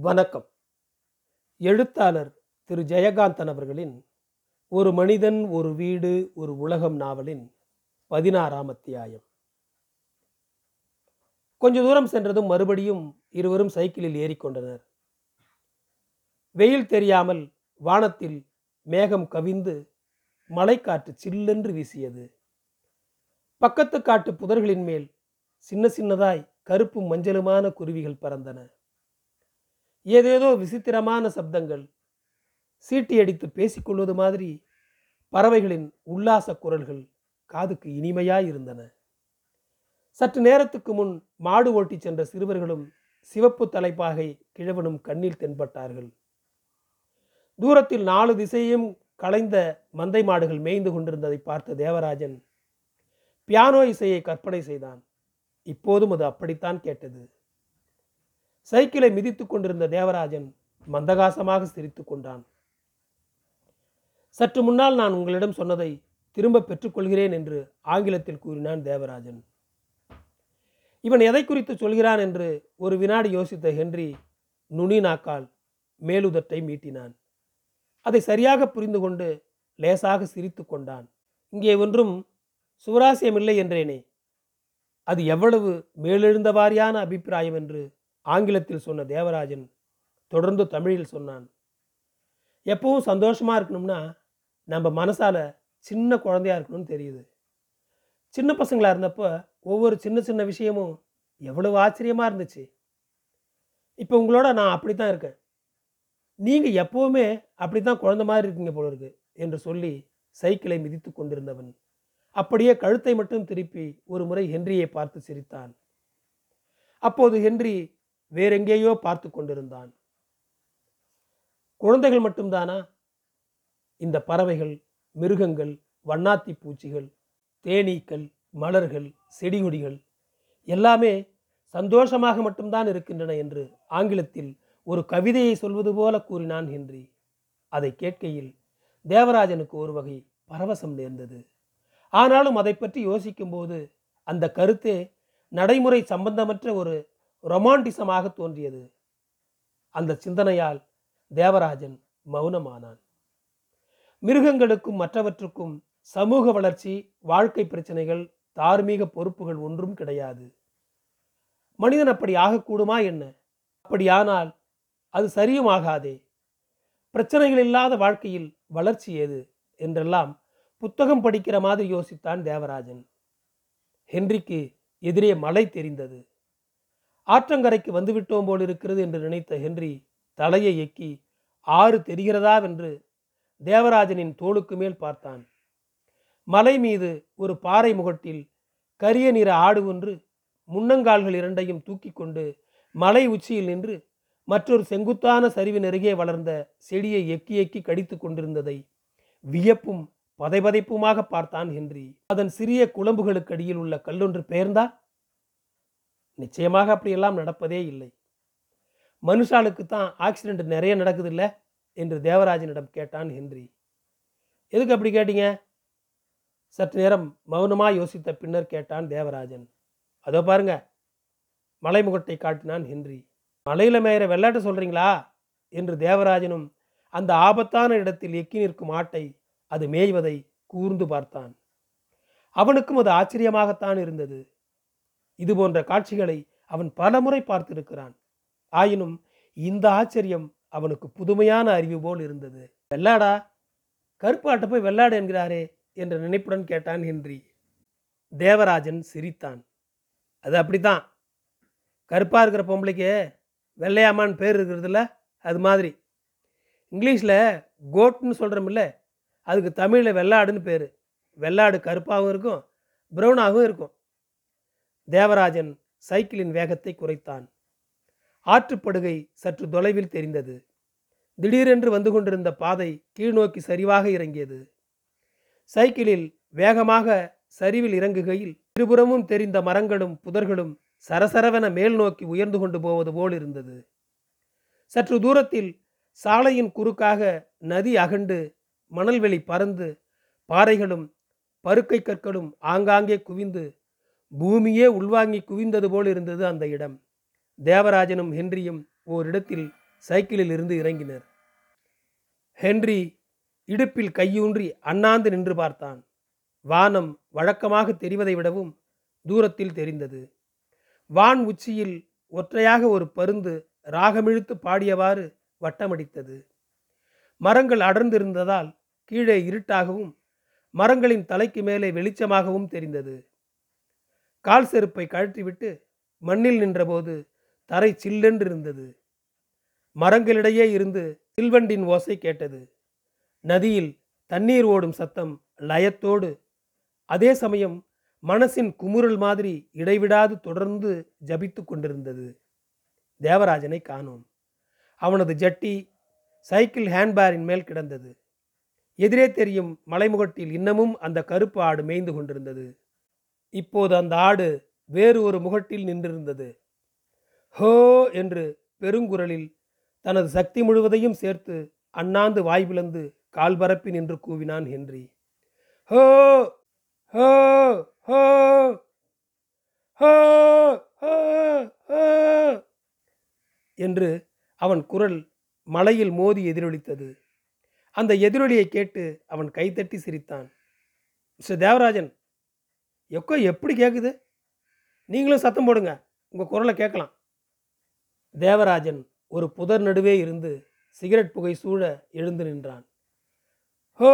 வணக்கம். எழுத்தாளர் திரு ஜெயகாந்தன் அவர்களின் ஒரு மனிதன் ஒரு வீடு ஒரு உலகம் நாவலின் பதினாறாம் அத்தியாயம். கொஞ்ச தூரம் சென்றதும் மறுபடியும் இருவரும் சைக்கிளில் ஏறிக்கொண்டனர். வெயில் தெரியாமல் வானத்தில் மேகம் கவிந்து மழைக்காற்று சில்லென்று வீசியது. பக்கத்து காட்டு புதர்களின் மேல் சின்ன சின்னதாய் கருப்பும் மஞ்சளுமான குருவிகள் பறந்தன. ஏதேதோ விசித்திரமான சப்தங்கள் சீட்டியடித்து பேசிக்கொள்வது மாதிரி பறவைகளின் உல்லாச குரல்கள் காதுக்கு இனிமையாய் இருந்தன. சற்று நேரத்துக்கு முன் மாடு ஓட்டிச் சென்ற சிறுவர்களும் சிவப்பு தலைப்பாகை கிழவனும் கண்ணில் தென்பட்டார்கள். தூரத்தில் நாலு திசையும் களைந்த மந்தை மாடுகள் மேய்ந்து கொண்டிருந்ததை பார்த்த தேவராஜன் பியானோ இசையை கற்பனை செய்தான். இப்போதும் அது அப்படித்தான் கேட்டது. சைக்கிளை மிதித்துக் கொண்டிருந்த தேவராஜன் மந்தகாசமாக சிரித்து கொண்டான். சற்று முன்னால் நான் உங்களிடம் சொன்னதை திரும்ப பெற்றுக்கொள்கிறேன் என்று ஆங்கிலத்தில் கூறினான் தேவராஜன். இவன் எதை குறித்து சொல்கிறான் என்று ஒரு வினாடி யோசித்த ஹென்றி நுனி நாக்கால் மேலுதட்டை மீட்டினான். அதை சரியாக புரிந்து கொண்டு லேசாக சிரித்து கொண்டான். இங்கே ஒன்றும் சுவராசியமில்லை என்றேனே. அது எவ்வளவு மேலெழுந்த வாரியான அபிப்பிராயம் என்று ஆங்கிலத்தில் சொன்ன தேவராஜன் தொடர்ந்து தமிழில் சொன்னான். எப்பவும் சந்தோஷமாக இருக்கணும்னா நம்ம மனசால் சின்ன குழந்தையா இருக்கணும்னு தெரியுது. சின்ன பசங்களாக இருந்தப்போ ஒவ்வொரு சின்ன சின்ன விஷயமும் எவ்வளவு ஆச்சரியமாக இருந்துச்சு. இப்போ உங்களோட நான் அப்படி தான் இருக்கேன். நீங்கள் எப்போவுமே அப்படி தான் குழந்த மாதிரி இருக்கீங்க போல இருக்கு என்று சொல்லி சைக்கிளை மிதித்து கொண்டிருந்தவன். அப்படியே கழுத்தை மட்டும் திருப்பி ஒரு முறை ஹென்ரியை பார்த்து சிரித்தான். அப்போது ஹென்றி வேறெங்கேயோ பார்த்து கொண்டிருந்தான். குழந்தைகள் மட்டும்தானா? இந்த பறவைகள் மிருகங்கள் வண்ணாத்தி பூச்சிகள் தேனீக்கள் மலர்கள் செடிகொடிகள் எல்லாமே சந்தோஷமாக மட்டும்தான் இருக்கின்றன என்று ஆங்கிலத்தில் ஒரு கவிதையை சொல்வது போல கூறினான் ஹென்றி. அதை கேட்கையில் தேவராஜனுக்கு ஒரு வகை பரவசம் நேர்ந்தது. ஆனாலும் அதை பற்றி யோசிக்கும்போது அந்த கருத்தே நடைமுறை சம்பந்தமற்ற ஒரு ரொமான்டிசமாக தோன்றியது. அந்த சிந்தனையால் தேவராஜன் மௌனமானான். மிருகங்களுக்கும் மற்றவற்றுக்கும் சமூக வளர்ச்சி வாழ்க்கை பிரச்சனைகள் தார்மீக பொறுப்புகள் ஒன்றும் கிடையாது. மனிதன் அப்படி ஆகக்கூடுமா என்ன? அப்படியானால் அது சரியும் ஆகாதே பிரச்சனைகள் இல்லாத வாழ்க்கையில் வளர்ச்சி ஏது? என்றெல்லாம் புத்தகம் படிக்கிற மாதிரி யோசித்தான் தேவராஜன். ஹென்றிக்கு எதிரே மலை தெரிந்தது. ஆற்றங்கரைக்கு வந்துவிட்டோம் போல் இருக்கிறது என்று நினைத்த ஹென்றி தலையை எக்கி ஆறு தெரிகிறதாவென்று தேவராஜனின் தோளுக்கு மேல் பார்த்தான். மலை மீது ஒரு பாறை முகட்டில் கரிய நிற ஆடு ஒன்று முன்னங்கால்கள் இரண்டையும் தூக்கி கொண்டு மலை உச்சியில் நின்று மற்றொரு செங்குத்தான சரிவின் அருகே வளர்ந்த செடியை எக்கி எக்கி கடித்து கொண்டிருந்ததை வியப்பும் பதைபதைப்புமாக பார்த்தான் ஹென்றி. அதன் சிறிய குழம்புகளுக்கு அடியில் உள்ள கல்லொன்று பெயர்ந்தா? நிச்சயமாக அப்படியெல்லாம் நடப்பதே இல்லை. மனுஷாளுக்கு தான் ஆக்சிடெண்ட் நிறைய நடக்குது இல்லை என்று தேவராஜனிடம் கேட்டான் ஹென்றி. எதுக்கு அப்படி கேட்டீங்க? சற்று நேரம் மௌனமாக யோசித்த பின்னர் கேட்டான் தேவராஜன். அதோ பாருங்க. மலைமுகட்டை காட்டினான் ஹென்றி. மலையில் மேயிற வெள்ளாட்ட சொல்கிறீங்களா என்று தேவராஜனும் அந்த ஆபத்தான இடத்தில் எக்கி நிற்கும் ஆட்டை அது மேய்வதை கூர்ந்து பார்த்தான். அவனுக்கும் அது ஆச்சரியமாகத்தான் இருந்தது. இது போன்ற காட்சிகளை அவன் பலமுறை பார்த்திருக்கிறான். ஆயினும் இந்த ஆச்சரியம் அவனுக்கு புதுமையான அறிவு போல் இருந்தது. வெள்ளாடா கருப்பாட்டை போய் வெள்ளாடு என்கிறாரே என்ற நினைப்புடன் கேட்டான் ஹென்றி. தேவராஜன் சிரித்தான். அது அப்படித்தான். கருப்பாக இருக்கிற பொம்பளைக்கு வெள்ளையாமான்னு பேர் இருக்கிறதுல அது மாதிரி. இங்கிலீஷில் கோட்னு சொல்கிறோமில்ல அதுக்கு தமிழில் வெள்ளாடுன்னு பேர். வெள்ளாடு கருப்பாகவும் இருக்கும் ப்ரௌனாகவும் இருக்கும். தேவராஜன் சைக்கிளின் வேகத்தை குறைத்தான். ஆற்றுப்படுகை சற்று தொலைவில் தெரிந்தது. திடீரென்று வந்து கொண்டிருந்த பாதை கீழ்நோக்கி சரிவாக இறங்கியது. சைக்கிளில் வேகமாக சரிவில் இறங்குகையில் இருபுறமும் தெரிந்த மரங்களும் புதர்களும் சரசரவென மேல் நோக்கி உயர்ந்து கொண்டு போவது போல் இருந்தது. சற்று தூரத்தில் சாலையின் குறுக்காக நதி அகண்டு மணல்வெளி பறந்து பாறைகளும் பருக்கை கற்களும் ஆங்காங்கே குவிந்து பூமியே உள்வாங்கி குவிந்தது போல் இருந்தது அந்த இடம். தேவராஜனும் ஹென்ரியும் ஓரிடத்தில் சைக்கிளில் இருந்து இறங்கினர். ஹென்றி இடுப்பில் கையூன்றி அண்ணாந்து நின்று பார்த்தான். வானம் வழக்கமாக தெரிவதை விடவும் தூரத்தில் தெரிந்தது. வான் உச்சியில் ஒற்றையாக ஒரு பருந்து ராகமிழுத்து பாடியவாறு வட்டமடித்தது. மரங்கள் அடர்ந்திருந்ததால் கீழே இருட்டாகவும் மரங்களின் தலைக்கு மேலே வெளிச்சமாகவும் தெரிந்தது. கால் செருப்பை கழற்றிவிட்டு மண்ணில் நின்றபோது தரை சில்லென்று இருந்தது மரங்களிடையே இருந்து சில்வண்டின் ஓசை கேட்டது. நதியில் தண்ணீர் ஓடும் சத்தம் லயத்தோடு. அதே சமயம் மனசின் குமுறல் மாதிரி இடைவிடாது தொடர்ந்து ஜபித்து கொண்டிருந்தது. தேவராஜனை காணோம். அவனது ஜட்டி சைக்கிள் ஹேண்ட்பேரின் மேல் கிடந்தது. எதிரே தெரியும் மலைமுகட்டில் இன்னமும் அந்த கருப்பு ஆடு மேய்ந்து கொண்டிருந்தது. இப்போது அந்த ஆடு வேறு ஒரு முகட்டில் நின்றிருந்தது. ஹோ என்று பெருங்குரலில் தனது சக்தி முழுவதையும் சேர்த்து அண்ணாந்து வாய் பிளந்து கால் பரப்பி நின்று கூவினான் ஹென்றி. ஹோ ஹோ ஹோ ஹோ ஹோ ஹோ என்று அவன் குரல் மலையில் மோதி எதிரொலித்தது. அந்த எதிரொலியை கேட்டு அவன் கைத்தட்டி சிரித்தான். மிஸ்டர் தேவராஜன் எக்கோ எப்படி கேட்குது நீங்களும் சத்தம் போடுங்க. உங்கள் குரலை கேட்கலாம். தேவராஜன் ஒரு புதர் நடுவே இருந்து சிகரெட் புகை சூழ எழுந்து நின்றான். ஹோ!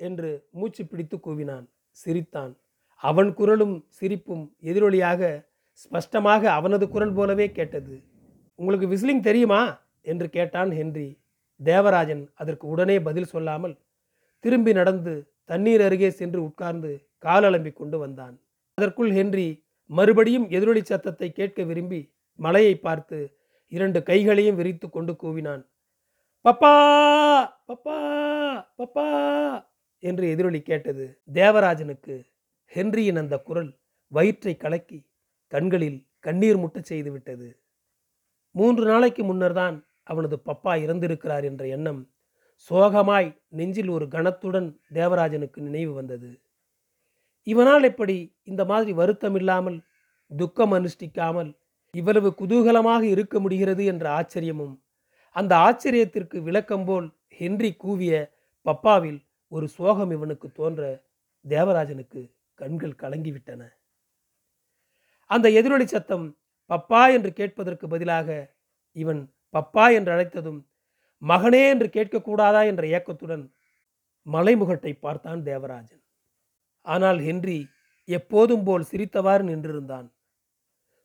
என்று மூச்சு பிடித்து கூவினான். சிரித்தான். அவன் குரலும் சிரிப்பும் எதிரொலியாக ஸ்பஷ்டமாக அவனது குரல் போலவே கேட்டது. உங்களுக்கு விசிலிங் தெரியுமா? என்று கேட்டான் ஹென்றி. தேவராஜன் அதற்கு உடனே பதில் சொல்லாமல் திரும்பி நடந்து தண்ணீர் அருகே சென்று உட்கார்ந்து காலலம்பி கொண்டு வந்தான். அதற்குள் ஹென்றி மறுபடியும் எதிரொலி சத்தத்தை கேட்க விரும்பி மலையை பார்த்து இரண்டு கைகளையும் விரித்து கொண்டு கூவினான். பப்பா! பப்பா! பப்பா! என்று எதிரொலி கேட்டது. தேவராஜனுக்கு ஹென்ரியின் அந்த குரல் வயிற்றை கலக்கி கண்களில் கண்ணீர் முட்டச் செய்துவிட்டது மூன்று நாளைக்கு முன்னர்தான் அவனது பப்பா இறந்திருக்கிறார் என்ற எண்ணம் சோகமாய் நெஞ்சில் ஒரு கணத்துடன் தேவராஜனுக்கு நினைவு வந்தது. இவனால் எப்படி இந்த மாதிரி வருத்தம் இல்லாமல் துக்கம் அனுஷ்டிக்காமல் இவ்வளவு குதூகலமாக இருக்க முடிகிறது என்ற ஆச்சரியமும் அந்த ஆச்சரியத்திற்கு விளக்கம் போல் ஹென்றி கூவிய பப்பாவில் ஒரு சோகம் இவனுக்கு தோன்ற தேவராஜனுக்கு கண்கள் கலங்கிவிட்டன. அந்த எதிரொலி சத்தம் பப்பா என்று கேட்பதற்கு பதிலாக இவன் பப்பா என்று அழைத்ததும் மகனே என்று கேட்கக்கூடாதா என்ற ஏக்கத்துடன் மலைமுகட்டை பார்த்தான் தேவராஜன். ஆனால் ஹென்றி எப்போதும் போல் சிரித்தவாறு நின்றிருந்தான்.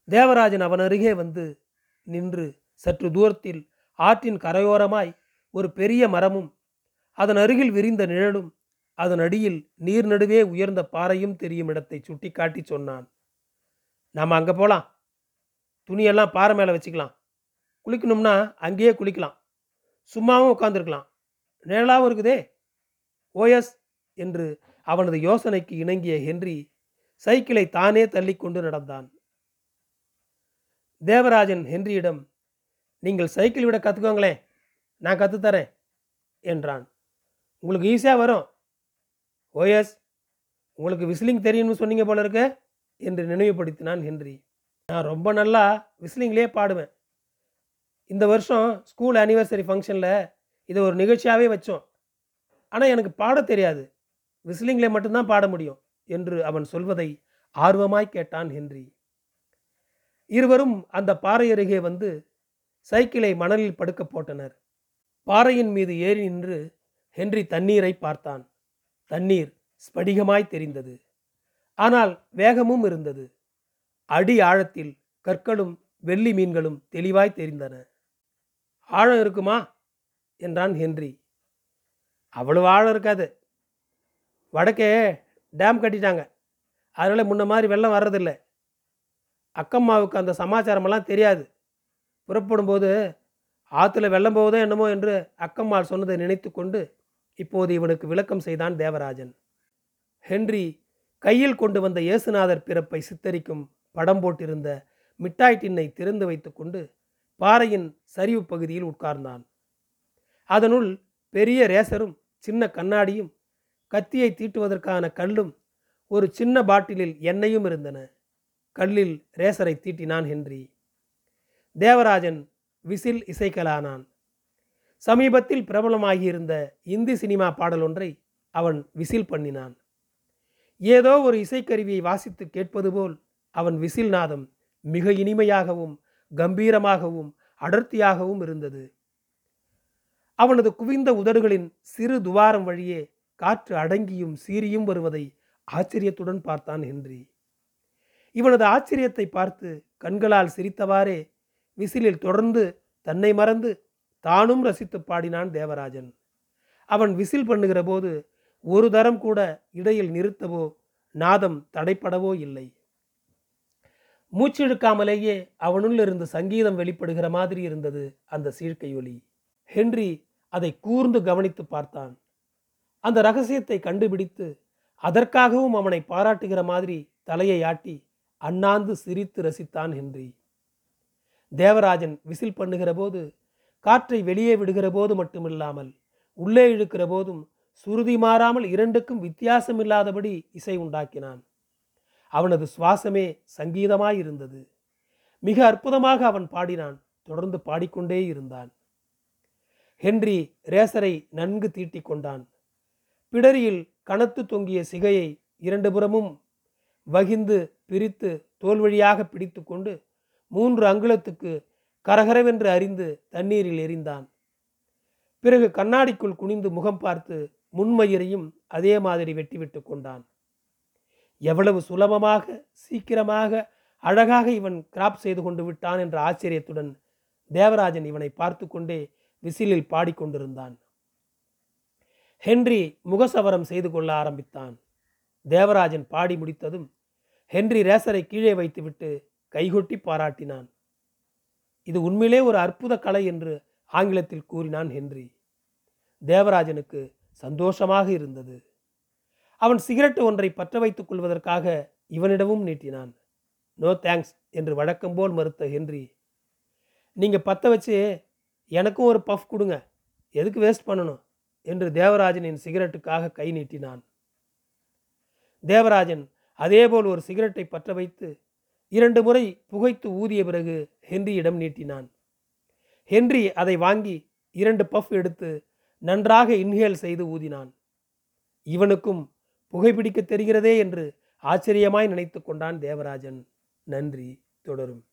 தேவராஜன் அவன் அருகே வந்து நின்று சற்று தூரத்தில் ஆற்றின் கரையோரமாய் ஒரு பெரிய மரமும் அதன் அருகில் விரிந்த நிழலும் அதன் அடியில் நீர் நடுவே உயர்ந்த பாறையும் தெரியும் இடத்தை சுட்டி காட்டி சொன்னான். நாம் அங்கே போகலாம் துணியெல்லாம் பாறை மேலே வச்சுக்கலாம். குளிக்கணும்னா அங்கேயே குளிக்கலாம். சும்மாவும் உட்காந்துருக்கலாம் நிழலாகவும் இருக்குதே. ஓஎஸ் என்று அவனது யோசனைக்கு இணங்கிய ஹென்றி சைக்கிளை தானே தள்ளிக்கொண்டு நடந்தான். தேவராஜன் ஹென்ரியிடம் நீங்கள் சைக்கிள் விட கற்றுக்கோங்களேன் நான் கற்றுத்தரேன் என்றான். உங்களுக்கு ஈஸியாக வரும். ஓஎஸ் உங்களுக்கு விசிலிங் தெரியும்னு சொன்னீங்க போல இருக்க என்று நினைவுபடுத்தினான் ஹென்றி. நான் ரொம்ப நல்லா விசிலிங்லேயே பாடுவேன். இந்த வருஷம் ஸ்கூல் ஆனிவர்சரி ஃபங்க்ஷனில் இதை ஒரு நிகழ்ச்சியாகவே வச்சோம். ஆனால் எனக்கு பாட தெரியாது. விசிலிங்கில் மட்டும்தான் பாட முடியும் என்று அவன் சொல்வதை ஆர்வமாய் கேட்டான் ஹென்றி. இருவரும் அந்த பாறை அருகே வந்து சைக்கிளை மணலில் படுக்க போட்டனர். பாறையின் மீது ஏறி நின்று ஹென்றி தண்ணீரை பார்த்தான். தண்ணீர் ஸ்படிகமாய் தெரிந்தது. ஆனால் வேகமும் இருந்தது. அடி ஆழத்தில் கற்களும் வெள்ளி மீன்களும் தெளிவாய் தெரிந்தன. ஆழம் இருக்குமா? என்றான் ஹென்றி. அவ்வளவு ஆழம் இருக்காது. வடக்கே டேம் கட்டிட்டாங்க. அதனால் முன்ன மாதிரி வெள்ளம் வர்றதில்லை. அக்கம்மாவுக்கு அந்த சமாச்சாரமெல்லாம் தெரியாது. புறப்படும்போது ஆற்றுல வெள்ளம் போவதோ என்னமோ என்று அக்கம்மாள் சொன்னதை நினைத்து கொண்டு இப்போது இவனுக்கு விளக்கம் செய்தான் தேவராஜன். ஹென்றி கையில் கொண்டு வந்த இயேசுநாதர் பிறப்பை சித்தரிக்கும் படம் போட்டிருந்த மிட்டாய் டின்னை திறந்து வைத்துக்கொண்டு பாறையின் சரிவு பகுதியில் உட்கார்ந்தான். அதனுள் பெரிய ரேசரும் சின்ன கண்ணாடியும் கத்தியை தீட்டுவதற்கான கல்லும் ஒரு சின்ன பாட்டிலில் எண்ணெயும் இருந்தன. கல்லில் ரேசரை தீட்டினான் ஹென்றி. தேவராஜன் விசில் இசைக்கலானான். சமீபத்தில் பிரபலமாகியிருந்த இந்தி சினிமா பாடல் ஒன்றை அவன் விசில் பண்ணினான். ஏதோ ஒரு இசைக்கருவியை வாசித்து கேட்பது போல் அவன் விசில் நாதம் மிக இனிமையாகவும் கம்பீரமாகவும் அடர்த்தியாகவும் இருந்தது. அவனது குவிந்த உதடுகளின் சிறு துவாரம் வழியே காற்று அடங்கியும் சீரியும் வருவதை ஆச்சரியத்துடன் பார்த்தான் ஹென்றி. இவனது ஆச்சரியத்தை பார்த்து கண்களால் சிரித்தவாறே விசிலில் தொடர்ந்து தன்னை மறந்து தானும் ரசித்து பாடினான் தேவராஜன். அவன் விசில் பண்ணுகிற போது ஒரு தரம் கூட இடையில் நிறுத்தவோ நாதம் தடைப்படவோ இல்லை. மூச்சிழுக்காமலேயே அவனுள் இருந்து சங்கீதம் வெளிப்படுகிற மாதிரி இருந்தது அந்த சீழ்க்கை ஒலி ஹென்றி அதை கூர்ந்து கவனித்து பார்த்தான். அந்த ரகசியத்தை கண்டுபிடித்து அதற்காகவும் அவனை பாராட்டுகிற மாதிரி தலையை ஆட்டி அண்ணாந்து சிரித்து ரசித்தான் ஹென்றி. தேவராஜன் விசில் பண்ணுகிற போது காற்றை வெளியே விடுகிற போது மட்டுமில்லாமல் உள்ளே இழுக்கிற போதும் சுருதி மாறாமல் இரண்டுக்கும் வித்தியாசமில்லாதபடி இசை உண்டாக்கினான். அவனது சுவாசமே சங்கீதமாயிருந்தது. மிக அற்புதமாக அவன் பாடினான் தொடர்ந்து பாடிக்கொண்டே இருந்தான். ஹென்றி ரேசரை நன்கு தீட்டிக் கொண்டான். பிடரியில் கனத்து தொங்கிய சிகையை இரண்டு புறமும் வகிந்து பிரித்து தோல் வழியாக பிடித்து கொண்டு மூன்று அங்குலத்துக்கு கரகரவென்று அறிந்து தண்ணீரில் எரிந்தான். பிறகு கண்ணாடிக்குள் குனிந்து முகம் பார்த்து முன்மயிரையும் அதே மாதிரி வெட்டிவிட்டு கொண்டான். எவ்வளவு சுலபமாக சீக்கிரமாக அழகாக இவன் கிராப் செய்து கொண்டு விட்டான் என்ற ஆச்சரியத்துடன் தேவராஜன் இவனை பார்த்து கொண்டே விசிலில் பாடிக்கொண்டிருந்தான் ஹென்றி முகசவரம் செய்து கொள்ள ஆரம்பித்தான். தேவராஜன் பாடி முடித்ததும் ஹென்றி ரேசரை கீழே வைத்துவிட்டு கைகொட்டி பாராட்டினான். இது உண்மையிலே ஒரு அற்புத கலை என்று ஆங்கிலத்தில் கூறினான் ஹென்றி. தேவராஜனுக்கு சந்தோஷமாக இருந்தது. அவன் சிகரெட் ஒன்றை பற்ற வைத்துக் கொள்வதற்காக இவனிடமும் நீட்டினான். நோ தேங்க்ஸ் என்று வழக்கம் போல் மறுத்த ஹென்றி நீங்கள் பற்ற வச்சு எனக்கும் ஒரு பஃப் கொடுங்க. எதுக்கு வேஸ்ட் பண்ணணும்? என்று தேவராஜனின் சிகரெட்டுக்காக கை நீட்டினான். தேவராஜன் அதேபோல் ஒரு சிகரெட்டை பற்ற வைத்து இரண்டு முறை புகைத்து ஊதிய பிறகு ஹென்ரியிடம் நீட்டினான். ஹென்றி அதை வாங்கி இரண்டு பஃப் எடுத்து நன்றாக இன்ஹேல் செய்து ஊதினான். இவனுக்கும் புகைப்பிடிக்க தெரிகிறதே என்று ஆச்சரியமாய் நினைத்து கொண்டான் தேவராஜன். நன்றி தொடரும்.